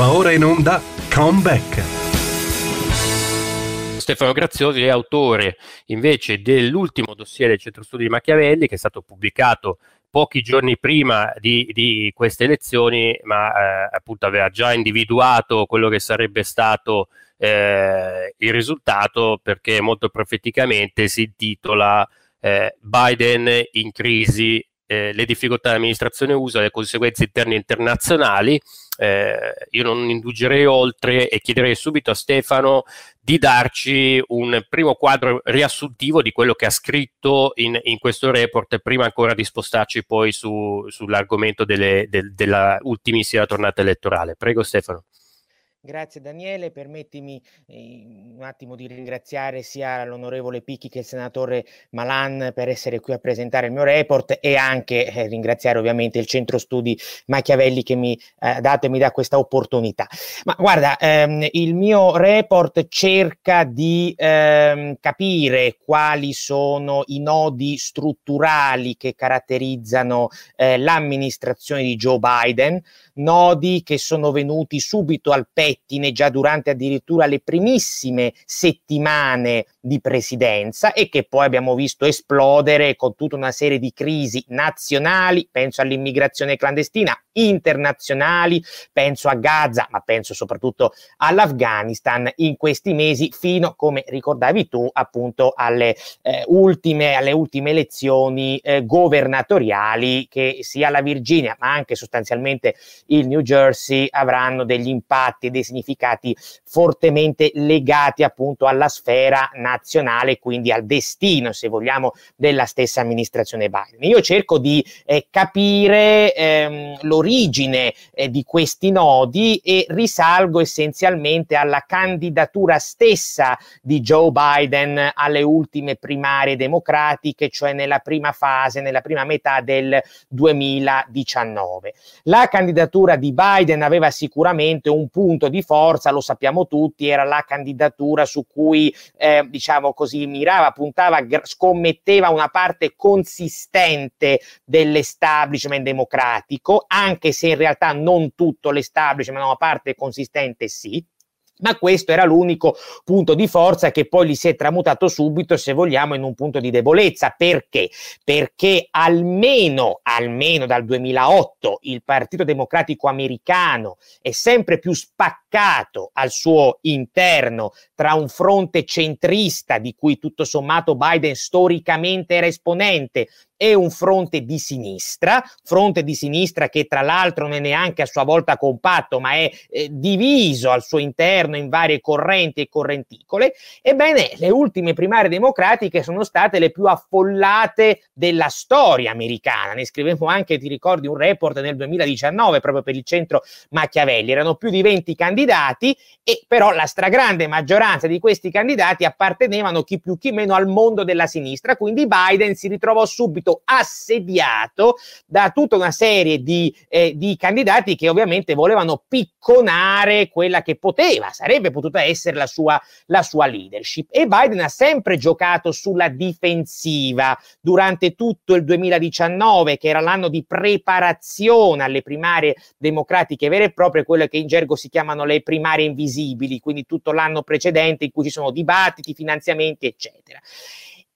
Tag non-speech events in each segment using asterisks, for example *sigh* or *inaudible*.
Va ora in onda Comeback. Stefano Graziosi è autore invece dell'ultimo dossier del Centro Studi di Machiavelli che è stato pubblicato pochi giorni prima di, di queste elezioni, ma eh, appunto aveva già individuato quello che sarebbe stato eh, il risultato perché molto profeticamente si intitola eh, Biden in crisi eh, le difficoltà dell'amministrazione USA, le conseguenze interne e internazionali. Eh, io non indugerei oltre e chiederei subito a Stefano di darci un primo quadro riassuntivo di quello che ha scritto in, in questo report prima ancora di spostarci poi su, sull'argomento delle, del, della ultimissima tornata elettorale. Prego Stefano. Grazie Daniele, permettimi eh, un attimo di ringraziare sia l'onorevole Picchi che il senatore Malan per essere qui a presentare il mio report e anche eh, ringraziare ovviamente il centro studi Machiavelli che mi ha eh, dato e mi dà questa opportunità. Ma guarda, ehm, il mio report cerca di ehm, capire quali sono i nodi strutturali che caratterizzano eh, l'amministrazione di Joe Biden, nodi che sono venuti subito al pettine pettine già durante addirittura le primissime settimane di presidenza e che poi abbiamo visto esplodere con tutta una serie di crisi nazionali, penso all'immigrazione clandestina, internazionali, penso a Gaza, ma penso soprattutto all'Afghanistan in questi mesi fino, come ricordavi tu, appunto alle, eh, ultime, alle ultime elezioni eh, governatoriali che sia la Virginia, ma anche sostanzialmente il New Jersey avranno degli impatti e dei significati fortemente legati appunto alla sfera nazionale, quindi al destino, se vogliamo, della stessa amministrazione Biden. Io cerco di eh, capire ehm, l'origine eh, di questi nodi e risalgo essenzialmente alla candidatura stessa di Joe Biden alle ultime primarie democratiche, cioè nella prima fase, nella prima metà del 2019. La candidatura di Biden aveva sicuramente un punto di forza, lo sappiamo tutti, era la candidatura su cui eh, diciamo così mirava, puntava, scommetteva una parte consistente dell'establishment democratico, anche se in realtà non tutto l'establishment, ma una parte consistente sì ma questo era l'unico punto di forza che poi gli si è tramutato subito, se vogliamo, in un punto di debolezza. Perché? Perché almeno, almeno dal 2008 il Partito Democratico americano è sempre più spaccato al suo interno tra un fronte centrista di cui tutto sommato Biden storicamente era esponente e un fronte di sinistra, fronte di sinistra che tra l'altro non è neanche a sua volta compatto, ma è eh, diviso al suo interno in varie correnti e correnticole. Ebbene, le ultime primarie democratiche sono state le più affollate della storia americana. Ne scrivemmo anche, ti ricordi, un report nel 2019 proprio per il centro Machiavelli. Erano più di 20 candidati e però la stragrande maggioranza di questi candidati appartenevano chi più chi meno al mondo della sinistra, quindi Biden si ritrovò subito subito assediato da tutta una serie di, eh, di candidati che ovviamente volevano picconare quella che poteva, sarebbe potuta essere la sua, la sua leadership. E Biden ha sempre giocato sulla difensiva durante tutto il 2019, che era l'anno di preparazione alle primarie democratiche vere e proprie, quelle che in gergo si chiamano le primarie invisibili, quindi tutto l'anno precedente in cui ci sono dibattiti, finanziamenti, eccetera.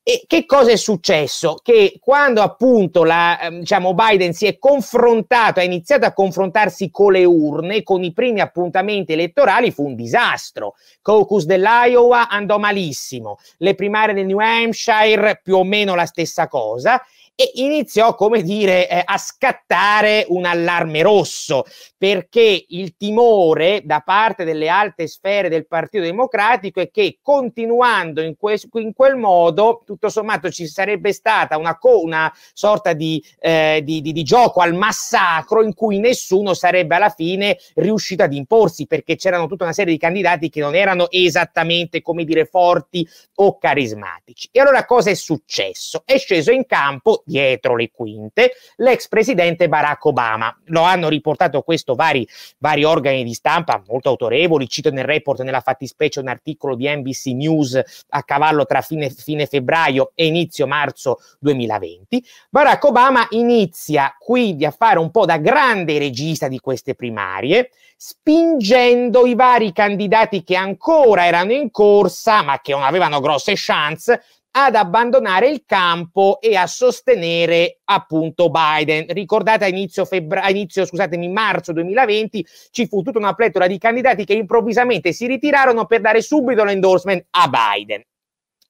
E che cosa è successo? Che quando appunto la, ehm, diciamo, Biden si è confrontato, ha iniziato a confrontarsi con le urne, con i primi appuntamenti elettorali, fu un disastro. Caucus dell'Iowa andò malissimo, le primarie del New Hampshire più o meno la stessa cosa e iniziò, come dire, eh, a scattare un allarme rosso perché il timore da parte delle alte sfere del Partito Democratico è che continuando in, que- in quel modo, tutto sommato ci sarebbe stata una, co- una sorta di, eh, di, di, di gioco al massacro in cui nessuno sarebbe alla fine riuscito ad imporsi perché c'erano tutta una serie di candidati che non erano esattamente, come dire, forti o carismatici. E allora cosa è successo? È sceso in campo dietro le quinte, l'ex presidente Barack Obama. Lo hanno riportato questo vari, vari organi di stampa molto autorevoli, cito nel report nella fattispecie un articolo di NBC News a cavallo tra fine, fine febbraio e inizio marzo 2020. Barack Obama inizia quindi a fare un po' da grande regista di queste primarie, spingendo i vari candidati che ancora erano in corsa, ma che non avevano grosse chance, ad abbandonare il campo e a sostenere appunto Biden. Ricordate a inizio, febbra- a inizio scusatemi, marzo 2020 ci fu tutta una pletora di candidati che improvvisamente si ritirarono per dare subito l'endorsement a Biden.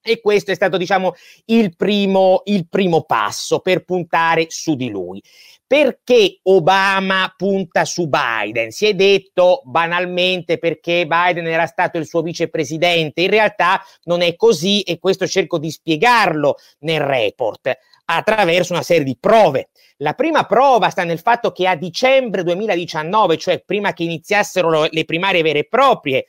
E questo è stato, diciamo, il primo, il primo passo per puntare su di lui. Perché Obama punta su Biden? Si è detto banalmente perché Biden era stato il suo vicepresidente. In realtà non è così e questo cerco di spiegarlo nel report attraverso una serie di prove. La prima prova sta nel fatto che a dicembre 2019, cioè prima che iniziassero le primarie vere e proprie,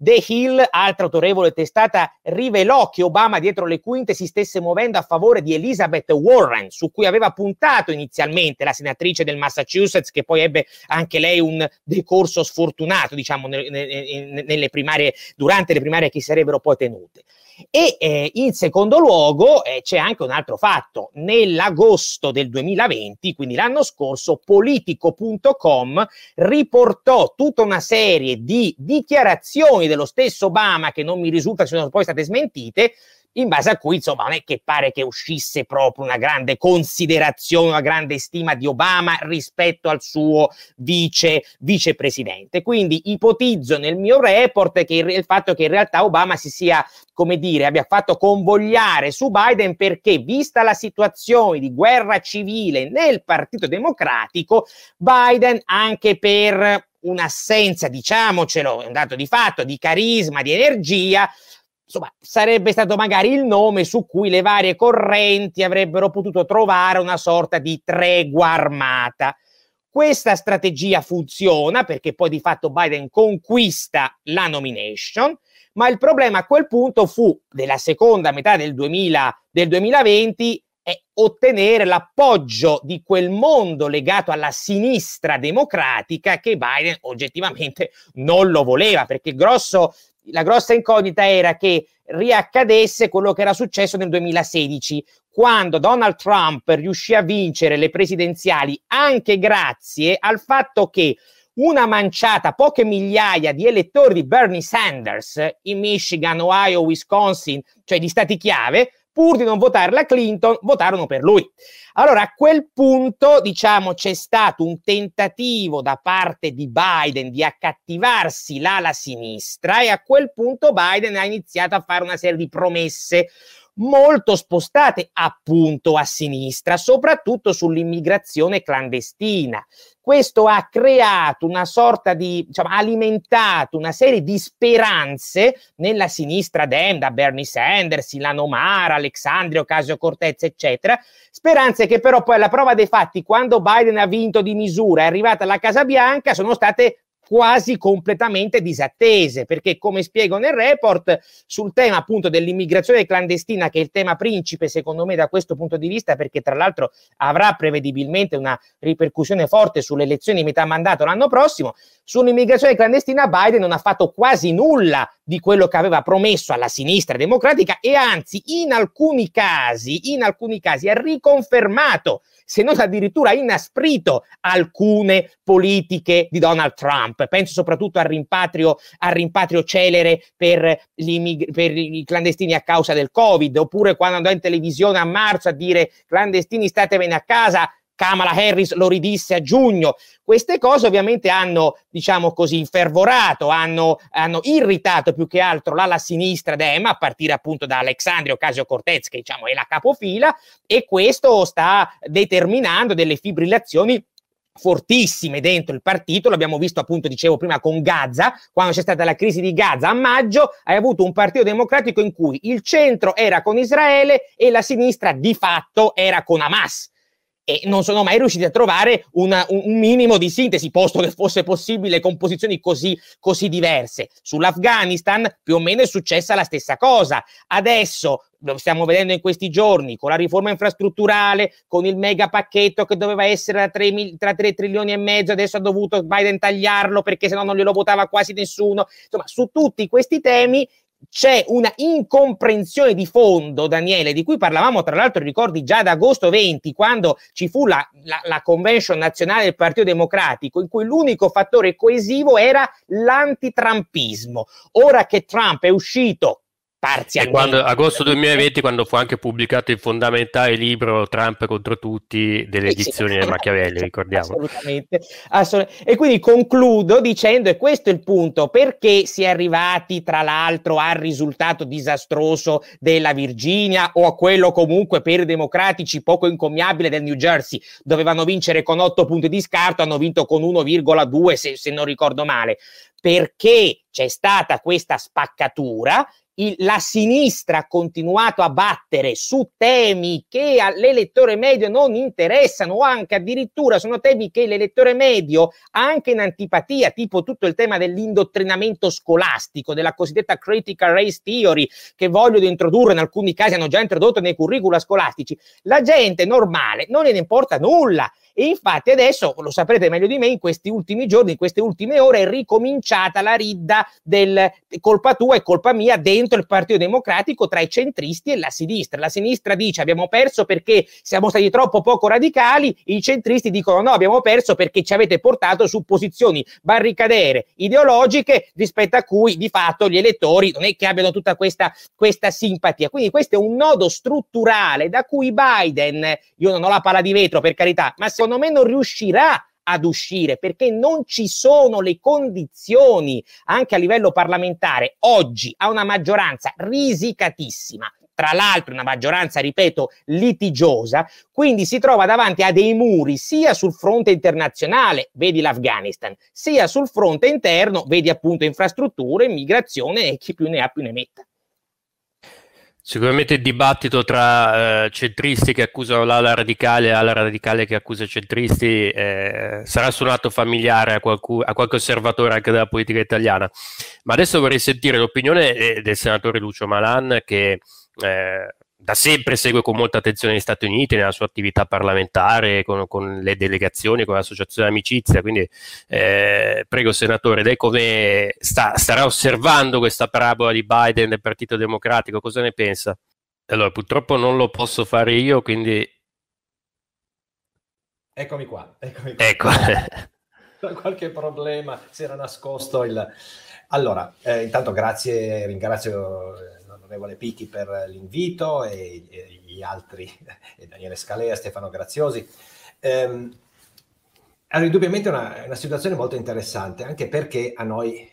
The Hill, altra autorevole testata, rivelò che Obama dietro le quinte si stesse muovendo a favore di Elizabeth Warren, su cui aveva puntato inizialmente la senatrice del Massachusetts, che poi ebbe anche lei un decorso sfortunato, diciamo, nelle primarie, durante le primarie che si sarebbero poi tenute. E eh, in secondo luogo eh, c'è anche un altro fatto. Nell'agosto del 2020, quindi l'anno scorso, politico.com riportò tutta una serie di dichiarazioni dello stesso Obama che non mi risulta siano poi state smentite in base a cui insomma non è che pare che uscisse proprio una grande considerazione, una grande stima di Obama rispetto al suo vice vicepresidente. Quindi ipotizzo nel mio report che il, il fatto che in realtà Obama si sia, come dire, abbia fatto convogliare su Biden perché vista la situazione di guerra civile nel Partito Democratico, Biden anche per un'assenza, diciamocelo, è un dato di fatto, di carisma, di energia, insomma, sarebbe stato magari il nome su cui le varie correnti avrebbero potuto trovare una sorta di tregua armata. Questa strategia funziona perché poi di fatto Biden conquista la nomination, ma il problema a quel punto fu della seconda metà del, 2000, del 2020 è ottenere l'appoggio di quel mondo legato alla sinistra democratica che Biden oggettivamente non lo voleva, perché il grosso la grossa incognita era che riaccadesse quello che era successo nel 2016, quando Donald Trump riuscì a vincere le presidenziali anche grazie al fatto che una manciata, poche migliaia di elettori di Bernie Sanders in Michigan, Ohio, Wisconsin, cioè di stati chiave, pur di non votare la Clinton, votarono per lui. Allora a quel punto, diciamo, c'è stato un tentativo da parte di Biden di accattivarsi l'ala sinistra e a quel punto Biden ha iniziato a fare una serie di promesse molto spostate appunto a sinistra, soprattutto sull'immigrazione clandestina. Questo ha creato una sorta di, diciamo, alimentato una serie di speranze nella sinistra dem, da Bernie Sanders, Ilano Mara, Alexandria Ocasio-Cortez, eccetera, speranze che però poi alla prova dei fatti, quando Biden ha vinto di misura, è arrivata alla Casa Bianca, sono state quasi completamente disattese, perché come spiego nel report, sul tema appunto dell'immigrazione clandestina, che è il tema principe secondo me da questo punto di vista, perché tra l'altro avrà prevedibilmente una ripercussione forte sulle elezioni metà mandato l'anno prossimo, sull'immigrazione clandestina Biden non ha fatto quasi nulla di quello che aveva promesso alla sinistra democratica e anzi in alcuni casi, in alcuni casi ha riconfermato se non addirittura inasprito alcune politiche di Donald Trump. Penso soprattutto al rimpatrio, al rimpatrio celere per, per i clandestini a causa del Covid, oppure quando andò in televisione a marzo a dire clandestini statevene a casa, Kamala Harris lo ridisse a giugno. Queste cose ovviamente hanno, diciamo così, infervorato, hanno, hanno irritato più che altro l'ala sinistra Dem, a partire appunto da Alexandria Ocasio-Cortez, che diciamo è la capofila, e questo sta determinando delle fibrillazioni fortissime dentro il partito, l'abbiamo visto appunto, dicevo prima, con Gaza, quando c'è stata la crisi di Gaza a maggio, hai avuto un partito democratico in cui il centro era con Israele e la sinistra di fatto era con Hamas e non sono mai riusciti a trovare una, un, minimo di sintesi, posto che fosse possibile con posizioni così, così diverse. Sull'Afghanistan più o meno è successa la stessa cosa. Adesso lo stiamo vedendo in questi giorni, con la riforma infrastrutturale, con il mega pacchetto che doveva essere da 3, tra 3 trilioni e mezzo, adesso ha dovuto Biden tagliarlo perché sennò non glielo votava quasi nessuno. Insomma, su tutti questi temi c'è una incomprensione di fondo, Daniele, di cui parlavamo tra l'altro, ricordi già ad agosto 20, quando ci fu la, la, la, convention nazionale del Partito Democratico, in cui l'unico fattore coesivo era l'antitrampismo. Ora che Trump è uscito Parzialmente. Quando, agosto 2020, quando fu anche pubblicato il fondamentale libro Trump contro tutti delle edizioni del Machiavelli, ricordiamo. Assolutamente, assolutamente. E quindi concludo dicendo, e questo è il punto, perché si è arrivati tra l'altro al risultato disastroso della Virginia o a quello comunque per i democratici poco incommiabile del New Jersey. Dovevano vincere con 8 punti di scarto, hanno vinto con 1,2 se, se non ricordo male. Perché c'è stata questa spaccatura il, la sinistra ha continuato a battere su temi che all'elettore medio non interessano o anche addirittura sono temi che l'elettore medio ha anche in antipatia, tipo tutto il tema dell'indottrinamento scolastico, della cosiddetta critical race theory che vogliono introdurre, in alcuni casi hanno già introdotto nei curricula scolastici. La gente normale non ne importa nulla e infatti adesso, lo saprete meglio di me, in questi ultimi giorni, in queste ultime ore è ricominciata la ridda del colpa tua e colpa mia dentro il Partito Democratico tra i centristi e la sinistra. La sinistra dice abbiamo perso perché siamo stati troppo poco radicali, i centristi dicono no, abbiamo perso perché ci avete portato su posizioni barricadere ideologiche rispetto a cui di fatto gli elettori non è che abbiano tutta questa, questa simpatia. Quindi questo è un nodo strutturale da cui Biden, io non ho la palla di vetro per carità, ma secondo secondo me non riuscirà ad uscire perché non ci sono le condizioni anche a livello parlamentare oggi a una maggioranza risicatissima tra l'altro una maggioranza, ripeto, litigiosa, quindi si trova davanti a dei muri sia sul fronte internazionale, vedi l'Afghanistan, sia sul fronte interno, vedi appunto infrastrutture, immigrazione e chi più ne ha più ne metta. Sicuramente il dibattito tra eh, centristi che accusano l'ala radicale e l'ala radicale che accusa i centristi eh, sarà suonato familiare a, qualcuno, a, qualche osservatore anche della politica italiana. Ma adesso vorrei sentire l'opinione eh, del senatore Lucio Malan che eh, da sempre segue con molta attenzione gli Stati Uniti nella sua attività parlamentare, con, con le delegazioni, con l'associazione Amicizia. Quindi, eh, prego, senatore, lei come sta, starà osservando questa parabola di Biden del Partito Democratico? Cosa ne pensa? Allora, purtroppo non lo posso fare io, quindi. Eccomi qua. Eccomi qua. Ecco. *laughs* qualche problema, si era nascosto il. Allora, eh, intanto grazie, ringrazio l'onorevole Picchi per l'invito e, e gli altri, *laughs* e Daniele Scalea, Stefano Graziosi. Ehm, allora, indubbiamente è una, una situazione molto interessante, anche perché a noi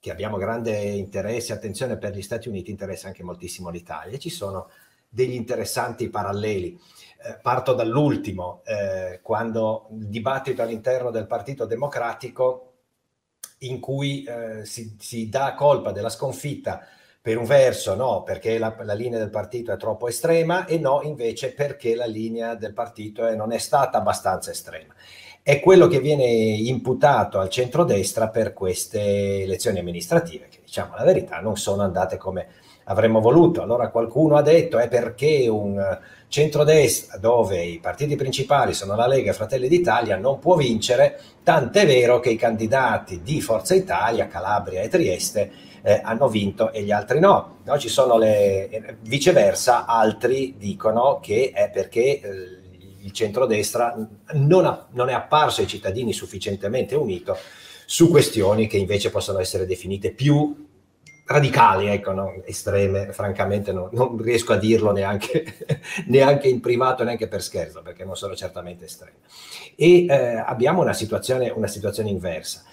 che abbiamo grande interesse e attenzione per gli Stati Uniti interessa anche moltissimo l'Italia. Ci sono degli interessanti paralleli. Eh, parto dall'ultimo, eh, quando il dibattito all'interno del Partito Democratico in cui eh, si, si, dà colpa della sconfitta per un verso no, perché la, la, linea del partito è troppo estrema e no invece perché la linea del partito è, non è stata abbastanza estrema. È quello che viene imputato al centrodestra per queste elezioni amministrative, che diciamo la verità non sono andate come avremmo voluto. Allora qualcuno ha detto è perché un centrodestra dove i partiti principali sono la Lega e Fratelli d'Italia non può vincere, tant'è vero che i candidati di Forza Italia, Calabria e Trieste eh, hanno vinto e gli altri no. no? Ci sono le, viceversa, altri dicono che è perché eh, il centrodestra non, ha, non è apparso ai cittadini sufficientemente unito su questioni che invece possono essere definite più radicali, ecco, no? estreme, francamente no, non riesco a dirlo neanche, *laughs* neanche, in privato, neanche per scherzo, perché non sono certamente estreme. E eh, abbiamo una situazione, una situazione inversa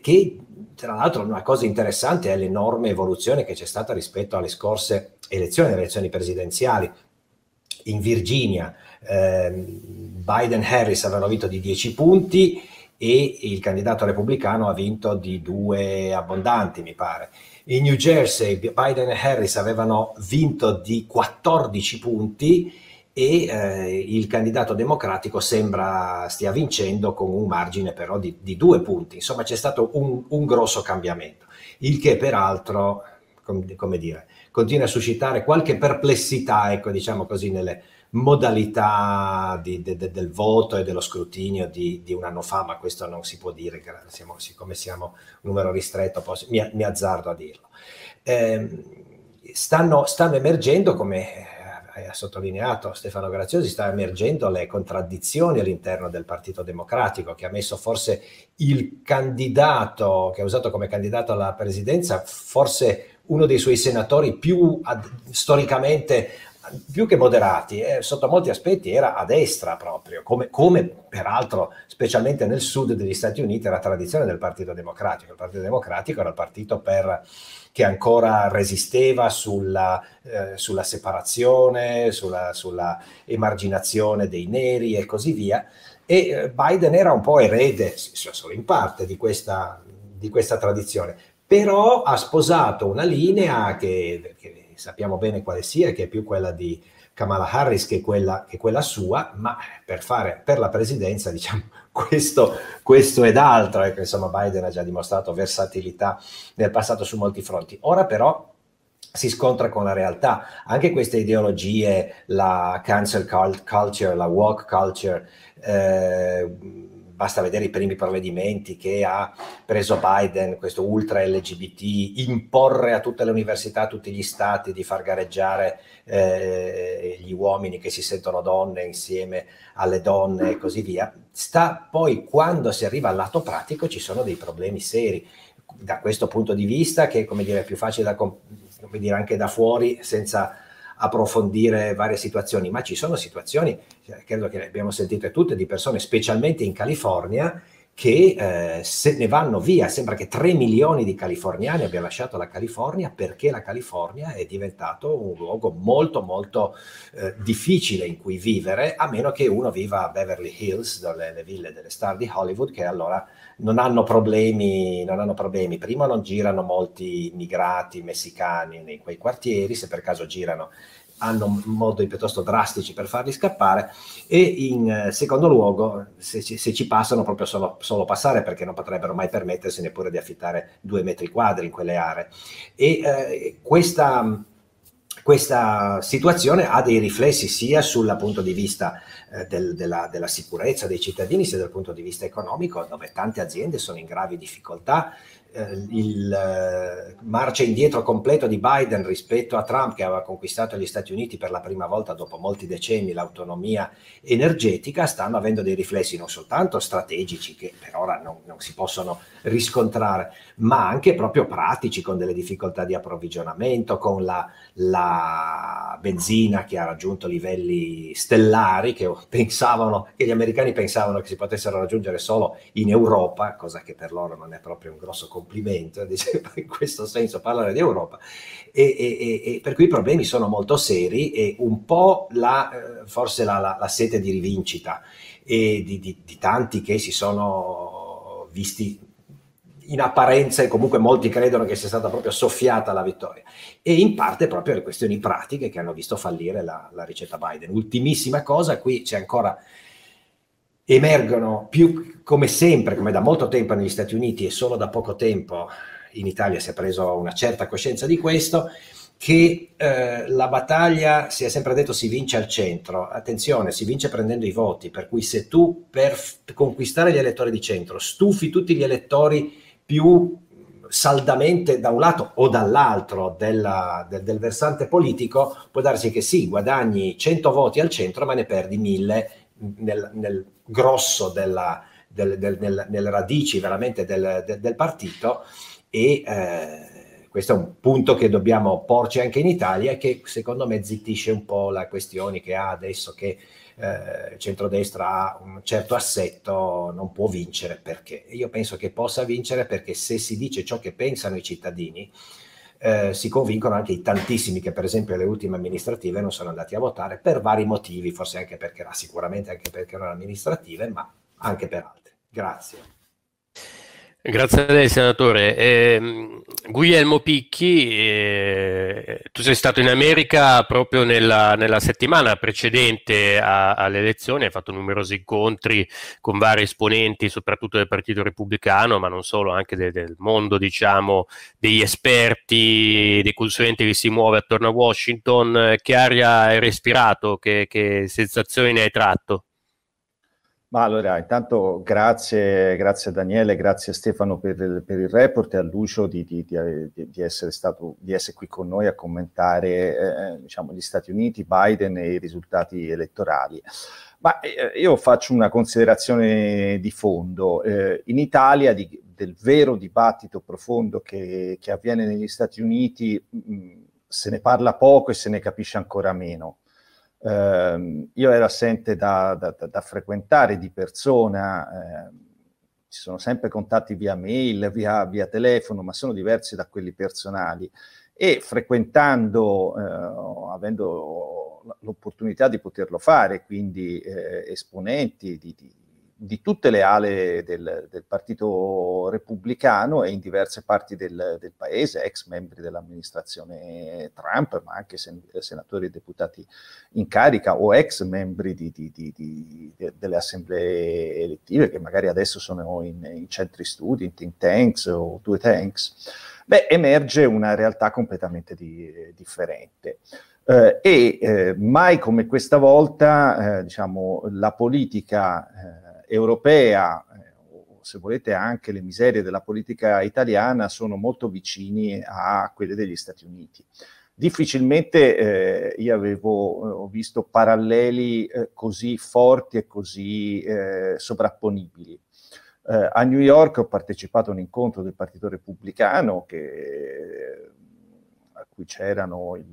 che tra l'altro una cosa interessante è l'enorme evoluzione che c'è stata rispetto alle scorse elezioni, le elezioni presidenziali. In Virginia eh, Biden e Harris avevano vinto di 10 punti e il candidato repubblicano ha vinto di due abbondanti, mi pare. In New Jersey Biden e Harris avevano vinto di 14 punti e eh, il candidato democratico sembra stia vincendo con un margine però di, di due punti. Insomma c'è stato un, un, grosso cambiamento, il che peraltro, com, come dire, continua a suscitare qualche perplessità, ecco diciamo così, nelle modalità di, de, de, del voto e dello scrutinio di, di, un anno fa, ma questo non si può dire, siamo, siccome siamo un numero ristretto, posso, mi, mi, azzardo a dirlo. Eh, stanno, stanno emergendo, come ha sottolineato Stefano Graziosi, sta emergendo le contraddizioni all'interno del Partito Democratico, che ha messo forse il candidato, che ha usato come candidato alla presidenza, forse uno dei suoi senatori più ad, storicamente più che moderati, eh, sotto molti aspetti era a destra proprio, come, come, peraltro specialmente nel sud degli Stati Uniti era tradizione del Partito Democratico. Il Partito Democratico era il partito per, che ancora resisteva sulla, eh, sulla separazione, sulla, sulla, emarginazione dei neri e così via. E eh, Biden era un po' erede, solo in parte, di questa, di questa tradizione, però ha sposato una linea che, che sappiamo bene quale sia, che è più quella di Kamala Harris che quella, che quella sua, ma per, fare, per la presidenza, *laughs* diciamo, questo, questo ed altro. Ecco, insomma, Biden ha già dimostrato versatilità nel passato su molti fronti. Ora però si scontra con la realtà. Anche queste ideologie, la cancel culture, la walk culture, eh, basta vedere i primi provvedimenti che ha preso Biden, questo ultra LGBT, imporre a tutte le università, a tutti gli stati di far gareggiare eh, gli uomini che si sentono donne insieme alle donne e così via. Sta poi quando si arriva al lato pratico ci sono dei problemi seri. Da questo punto di vista, che come dire, è più facile da, come dire, anche da fuori, senza approfondire varie situazioni, ma ci sono situazioni, eh, credo che le abbiamo sentite tutte, di persone, specialmente in California, che eh, se ne vanno via. Sembra che 3 milioni di californiani abbiano lasciato la California perché la California è diventato un luogo molto molto eh, difficile in cui vivere, a meno che uno viva a Beverly Hills, le ville delle star di Hollywood, che allora non hanno problemi, non hanno problemi. Prima non girano molti immigrati messicani in quei quartieri, se per caso girano hanno modi piuttosto drastici per farli scappare e in eh, secondo luogo se ci, se ci passano proprio solo, solo, passare perché non potrebbero mai permettersi neppure di affittare due metri quadri in quelle aree e eh, questa, questa situazione ha dei riflessi sia sul punto di vista eh, del, della, della, sicurezza dei cittadini sia dal punto di vista economico dove tante aziende sono in gravi difficoltà eh, il eh, marcia indietro completo di Biden rispetto a Trump che aveva conquistato gli Stati Uniti per la prima volta dopo molti decenni l'autonomia energetica stanno avendo dei riflessi non soltanto strategici che per ora non, non si possono riscontrare ma anche proprio pratici con delle difficoltà di approvvigionamento con la, la benzina che ha raggiunto livelli stellari che *laughs* pensavano che gli americani pensavano che si potessero raggiungere solo in Europa cosa che per loro non è proprio un grosso complimento, *laughs* in questo senso parlare di Europa, e, e, e, per cui i problemi sono molto seri e un po' la, eh, forse la, la, la, sete di rivincita e di, di, di tanti che si sono visti in apparenza e comunque molti credono che sia stata proprio soffiata la vittoria e in parte proprio le questioni pratiche che hanno visto fallire la, la ricetta Biden. Ultimissima cosa, qui c'è ancora emergono più come sempre, come da molto tempo negli Stati Uniti e solo da poco tempo in Italia si è preso una certa coscienza di questo, che eh, la battaglia, si è sempre detto, si vince al centro. Attenzione, si vince prendendo i voti, per cui se tu per f- conquistare gli elettori di centro stufi tutti gli elettori più saldamente da un lato o dall'altro della, del, del, versante politico, può darsi che sì, guadagni 100 voti al centro, ma ne perdi 1000 nel, nel grosso della, del, del, nel, nelle radici veramente del, del partito e eh, questo è un punto che dobbiamo porci anche in Italia e che secondo me zittisce un po' la questione che ha adesso che eh, il centrodestra ha un certo assetto, non può vincere perché. Io penso che possa vincere perché se si dice ciò che pensano i cittadini, eh, si convincono anche i tantissimi che per esempio alle ultime amministrative non sono andati a votare per vari motivi, forse anche perché era sicuramente anche perché erano amministrative, ma anche per altri. Grazie. Grazie a lei, senatore. Eh, Guglielmo Picchi, eh, tu sei stato in America proprio nella, nella settimana precedente a, alle elezioni, hai fatto numerosi incontri con vari esponenti, soprattutto del Partito Repubblicano, ma non solo, anche de, del mondo, diciamo, degli esperti, dei consulenti che si muove attorno a Washington. Che aria hai respirato? Che, che sensazioni ne hai tratto? Ma allora, intanto grazie, grazie a Daniele, grazie a Stefano per il, per il report e a Lucio di, di, di, di, essere stato, di essere qui con noi a commentare eh, diciamo, gli Stati Uniti, Biden e i risultati elettorali. Ma eh, io faccio una considerazione di fondo. Eh, in Italia del vero dibattito profondo che, che avviene negli Stati Uniti mh, mm, se ne parla poco e se ne capisce ancora meno. Eh, io ero assente da, da, da, frequentare di persona, eh, ci sono sempre contatti via mail, via, via, telefono, ma sono diversi da quelli personali. E frequentando, eh, avendo l'opportunità di poterlo fare, quindi eh, esponenti di, di di tutte le ale del, del, Partito Repubblicano e in diverse parti del, del, paese, ex membri dell'amministrazione Trump, ma anche sen- senatori e deputati in carica o ex membri di, di, di, delle assemblee elettive che magari adesso sono in, in, centri studi, in think tanks o due tanks, beh, emerge una realtà completamente differente. Eh, e eh, mai come questa volta, eh, diciamo, la politica eh, europea, eh, o se volete anche le miserie della politica italiana, sono molto vicini a quelle degli Stati Uniti. Difficilmente eh, io avevo eh, visto paralleli così forti e così sovrapponibili. Eh, a New York ho partecipato a un incontro del Partito Repubblicano che, a cui c'erano il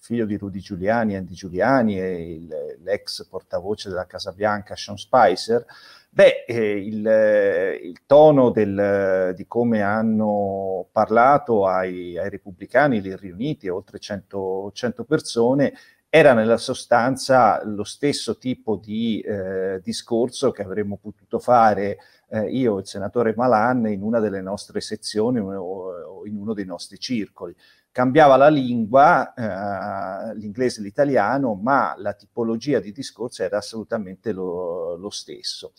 figlio di Rudy Giuliani, Andy Giuliani e il, l'ex portavoce della Casa Bianca, Sean Spicer, beh, eh, il, il, tono del, di come hanno parlato ai, ai repubblicani lì riuniti, oltre 100, 100 persone, era nella sostanza lo stesso tipo di eh, discorso che avremmo potuto fare eh, io e il senatore Malan in una delle nostre sezioni o, o in uno dei nostri circoli cambiava la lingua, eh, l'inglese e l'italiano, ma la tipologia di discorso era assolutamente lo, lo, stesso.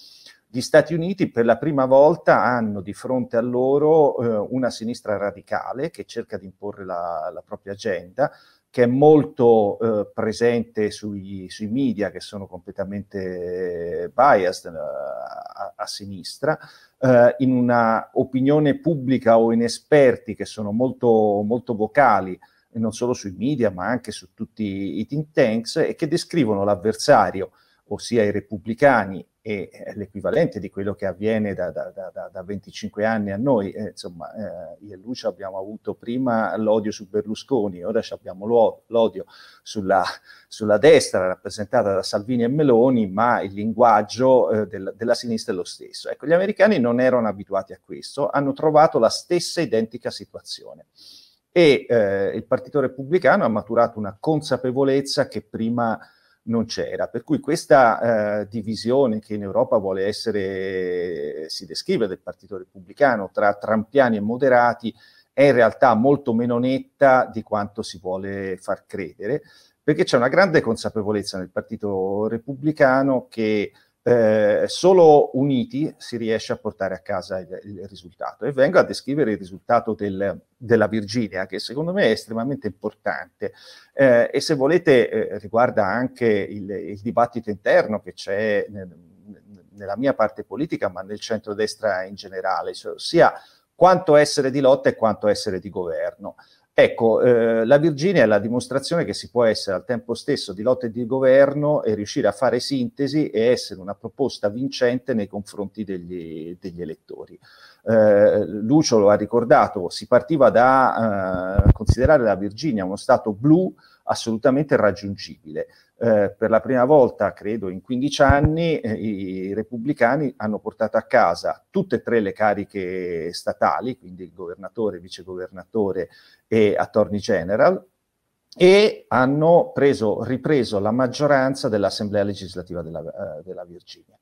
Gli Stati Uniti per la prima volta hanno di fronte a loro eh, una sinistra radicale che cerca di imporre la, la propria agenda, che è molto eh, presente sui, sui, media che sono completamente biased eh, a, a sinistra, eh, in una opinione pubblica o in esperti che sono molto, molto vocali, non solo sui media, ma anche su tutti i think tanks, e che descrivono l'avversario, ossia i repubblicani e eh, l'equivalente di quello che avviene da, da, da, da 25 anni a noi. Eh, insomma, eh, io e Lucio abbiamo avuto prima l'odio su Berlusconi, ora abbiamo l'odio sulla, sulla, destra rappresentata da Salvini e Meloni, ma il linguaggio eh, del, della sinistra è lo stesso. Ecco, gli americani non erano abituati a questo, hanno trovato la stessa identica situazione. E eh, il Partito Repubblicano ha maturato una consapevolezza che prima non c'era. Per cui questa eh, divisione che in Europa vuole essere, si descrive del Partito Repubblicano tra trampiani e moderati, è in realtà molto meno netta di quanto si vuole far credere, perché c'è una grande consapevolezza nel Partito Repubblicano che eh, solo uniti si riesce a portare a casa il, il risultato. E vengo a descrivere il risultato del, della Virginia, che secondo me è estremamente importante eh, e se volete eh, riguarda anche il, il, dibattito interno che c'è nel, nella mia parte politica, ma nel centrodestra in generale, cioè, sia quanto essere di lotta e quanto essere di governo. Ecco, eh, la Virginia è la dimostrazione che si può essere al tempo stesso di lotta e di governo e riuscire a fare sintesi e essere una proposta vincente nei confronti degli, degli elettori. Eh, Lucio lo ha ricordato, si partiva da eh, considerare la Virginia uno stato blu assolutamente raggiungibile. Eh, per la prima volta, credo, in 15 anni, eh, i repubblicani hanno portato a casa tutte e tre le cariche statali, quindi il governatore, il vicegovernatore e attorney general, e hanno preso, ripreso la maggioranza dell'Assemblea legislativa della, uh, della Virginia.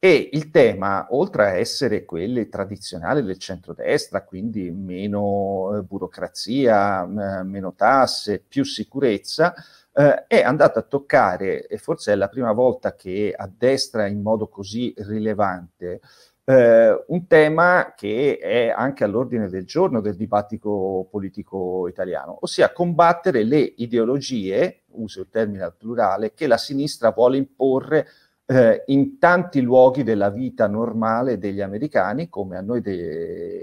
E il tema, oltre a essere quelli tradizionali del centrodestra, quindi meno eh, burocrazia, meno tasse, più sicurezza, eh, è andato a toccare, e forse è la prima volta che a destra in modo così rilevante, eh, un tema che è anche all'ordine del giorno del dibattito politico italiano, ossia combattere le ideologie, uso il termine al plurale, che la sinistra vuole imporre eh, in tanti luoghi della vita normale degli americani, come a noi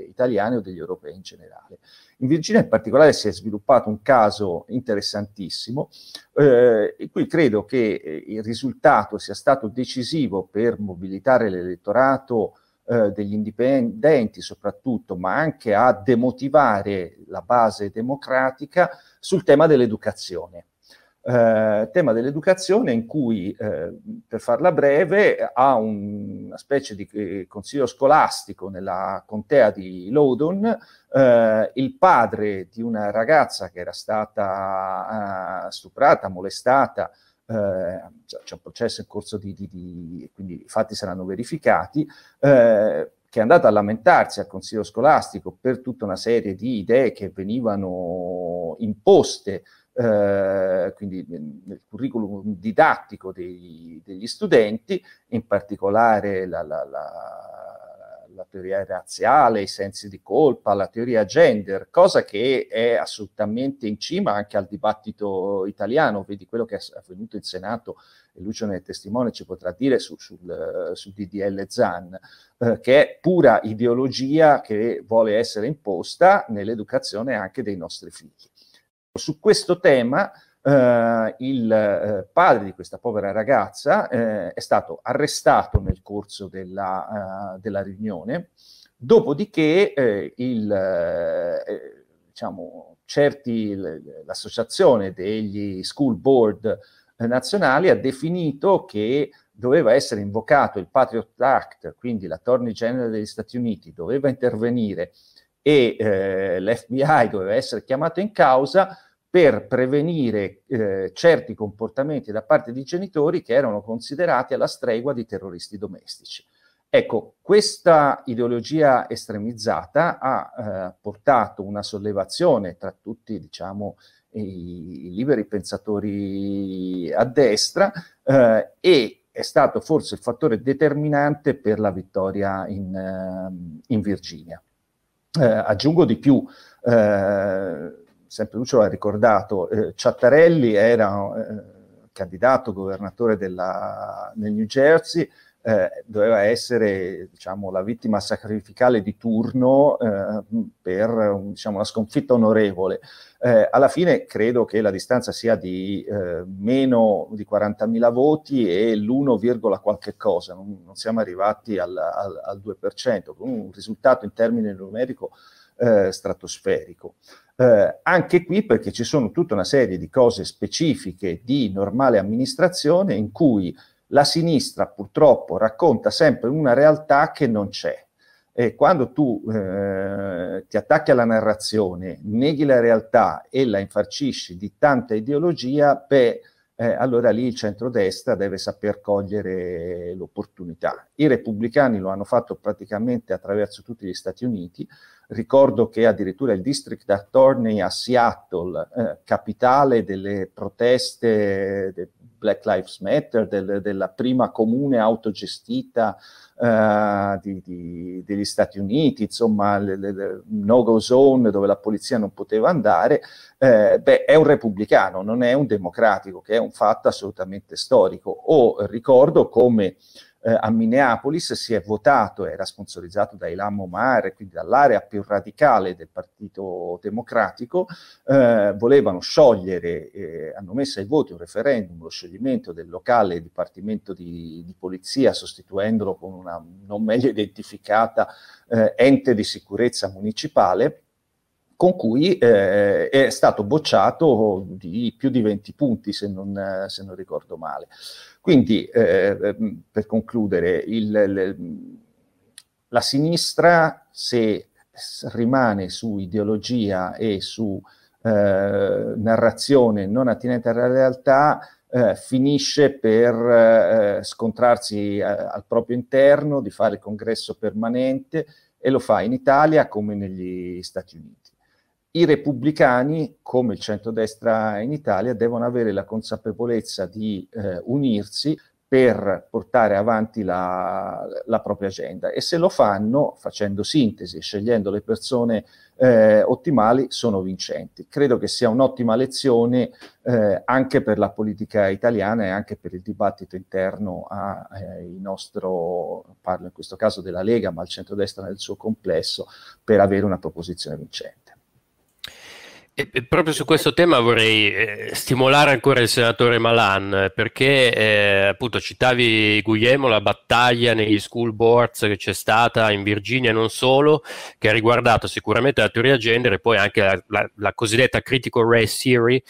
italiani o degli europei in generale. In Virginia in particolare si è sviluppato un caso interessantissimo, eh, in cui credo che eh, il risultato sia stato decisivo per mobilitare l'elettorato eh, degli indipendenti soprattutto, ma anche a demotivare la base democratica sul tema dell'educazione eh, tema dell'educazione in cui, eh, per farla breve, ha un, una specie di eh, consiglio scolastico nella contea di Loudon, eh, il padre di una ragazza che era stata eh, stuprata, molestata, c'è un processo in corso di, di, di, quindi i fatti saranno verificati, che è andata a lamentarsi al consiglio scolastico per tutta una serie di idee che venivano imposte eh, quindi nel curriculum didattico dei, degli studenti, in particolare la, la, la, la, teoria razziale, i sensi di colpa, la teoria gender, cosa che è assolutamente in cima anche al dibattito italiano, vedi quello che è avvenuto in Senato e Lucio nel testimone ci potrà dire su, sul, sul DDL ZAN, eh, che è pura ideologia che vuole essere imposta nell'educazione anche dei nostri figli. Su questo tema eh, il eh, padre di questa povera ragazza eh, è stato arrestato nel corso della, uh, della riunione, dopodiché eh, il, eh, diciamo, certi, l'associazione degli school board nazionali ha definito che doveva essere invocato il Patriot Act, quindi l'Attorney General degli Stati Uniti doveva intervenire e eh, l'FBI doveva essere chiamato in causa per prevenire eh, certi comportamenti da parte di genitori che erano considerati alla stregua di terroristi domestici. Ecco, questa ideologia estremizzata ha eh, portato una sollevazione tra tutti, diciamo, i, i liberi pensatori a destra eh, e è stato forse il fattore determinante per la vittoria in, uh, in Virginia. Uh, aggiungo di più, uh, sempre Lucio l'ha ricordato, eh, Ciattarelli era eh, candidato governatore della, nel New Jersey, eh, doveva essere diciamo, la vittima sacrificale di turno eh, per diciamo, una sconfitta onorevole. Eh, alla fine credo che la distanza sia di eh, meno di 40.000 voti e l'1, qualche cosa, non, non siamo arrivati al, al, al 2%, con un risultato in termini numerico eh, stratosferico. Eh, anche qui perché ci sono tutta una serie di cose specifiche di normale amministrazione in cui la sinistra purtroppo racconta sempre una realtà che non c'è. E quando tu eh, ti attacchi alla narrazione, neghi la realtà e la infarcisci di tanta ideologia, beh, eh, allora lì il centrodestra deve saper cogliere l'opportunità. I repubblicani lo hanno fatto praticamente attraverso tutti gli Stati Uniti, Ricordo che addirittura il District Attorney a Seattle, eh, capitale delle proteste del Black Lives Matter, del, della prima comune autogestita eh, di, di, degli Stati Uniti, insomma, le, le, no-go zone dove la polizia non poteva andare, eh, beh, è un repubblicano, non è un democratico, che è un fatto assolutamente storico. O ricordo come eh, a Minneapolis si è votato, era sponsorizzato da Ilham Omar, quindi dall'area più radicale del Partito Democratico, eh, volevano sciogliere, eh, hanno messo ai voti un referendum, lo scioglimento del locale Dipartimento di, di Polizia, sostituendolo con una non meglio identificata eh, ente di sicurezza municipale, con cui eh, è stato bocciato di più di 20 punti, se non, se non ricordo male. Quindi, eh, ehm, per concludere, il, le, la sinistra, se rimane su ideologia e su eh, narrazione non attinente alla realtà, eh, finisce per eh, scontrarsi eh, al proprio interno, di fare congresso permanente e lo fa in Italia come negli Stati Uniti. I repubblicani, come il centrodestra in Italia, devono avere la consapevolezza di eh, unirsi per portare avanti la, la, propria agenda e se lo fanno facendo sintesi, scegliendo le persone eh, ottimali, sono vincenti. Credo che sia un'ottima lezione eh, anche per la politica italiana e anche per il dibattito interno al eh, nostro, parlo in questo caso della Lega, ma al centrodestra nel suo complesso, per avere una proposizione vincente. E proprio su questo tema vorrei eh, stimolare ancora il senatore Malan, perché eh, appunto citavi Guglielmo la battaglia negli school boards che c'è stata in Virginia e non solo, che ha riguardato sicuramente la teoria gender e poi anche la, la, la cosiddetta critical race theory,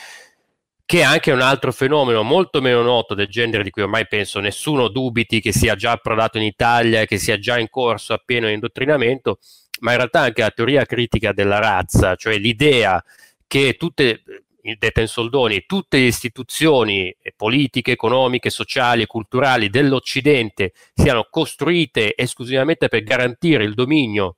che è anche un altro fenomeno molto meno noto del genere di cui ormai penso nessuno dubiti che sia già approdato in Italia e che sia già in corso a pieno indottrinamento, ma in realtà anche la teoria critica della razza, cioè l'idea che tutte, detta in soldoni, tutte le istituzioni politiche, economiche, sociali e culturali dell'Occidente siano costruite esclusivamente per garantire il dominio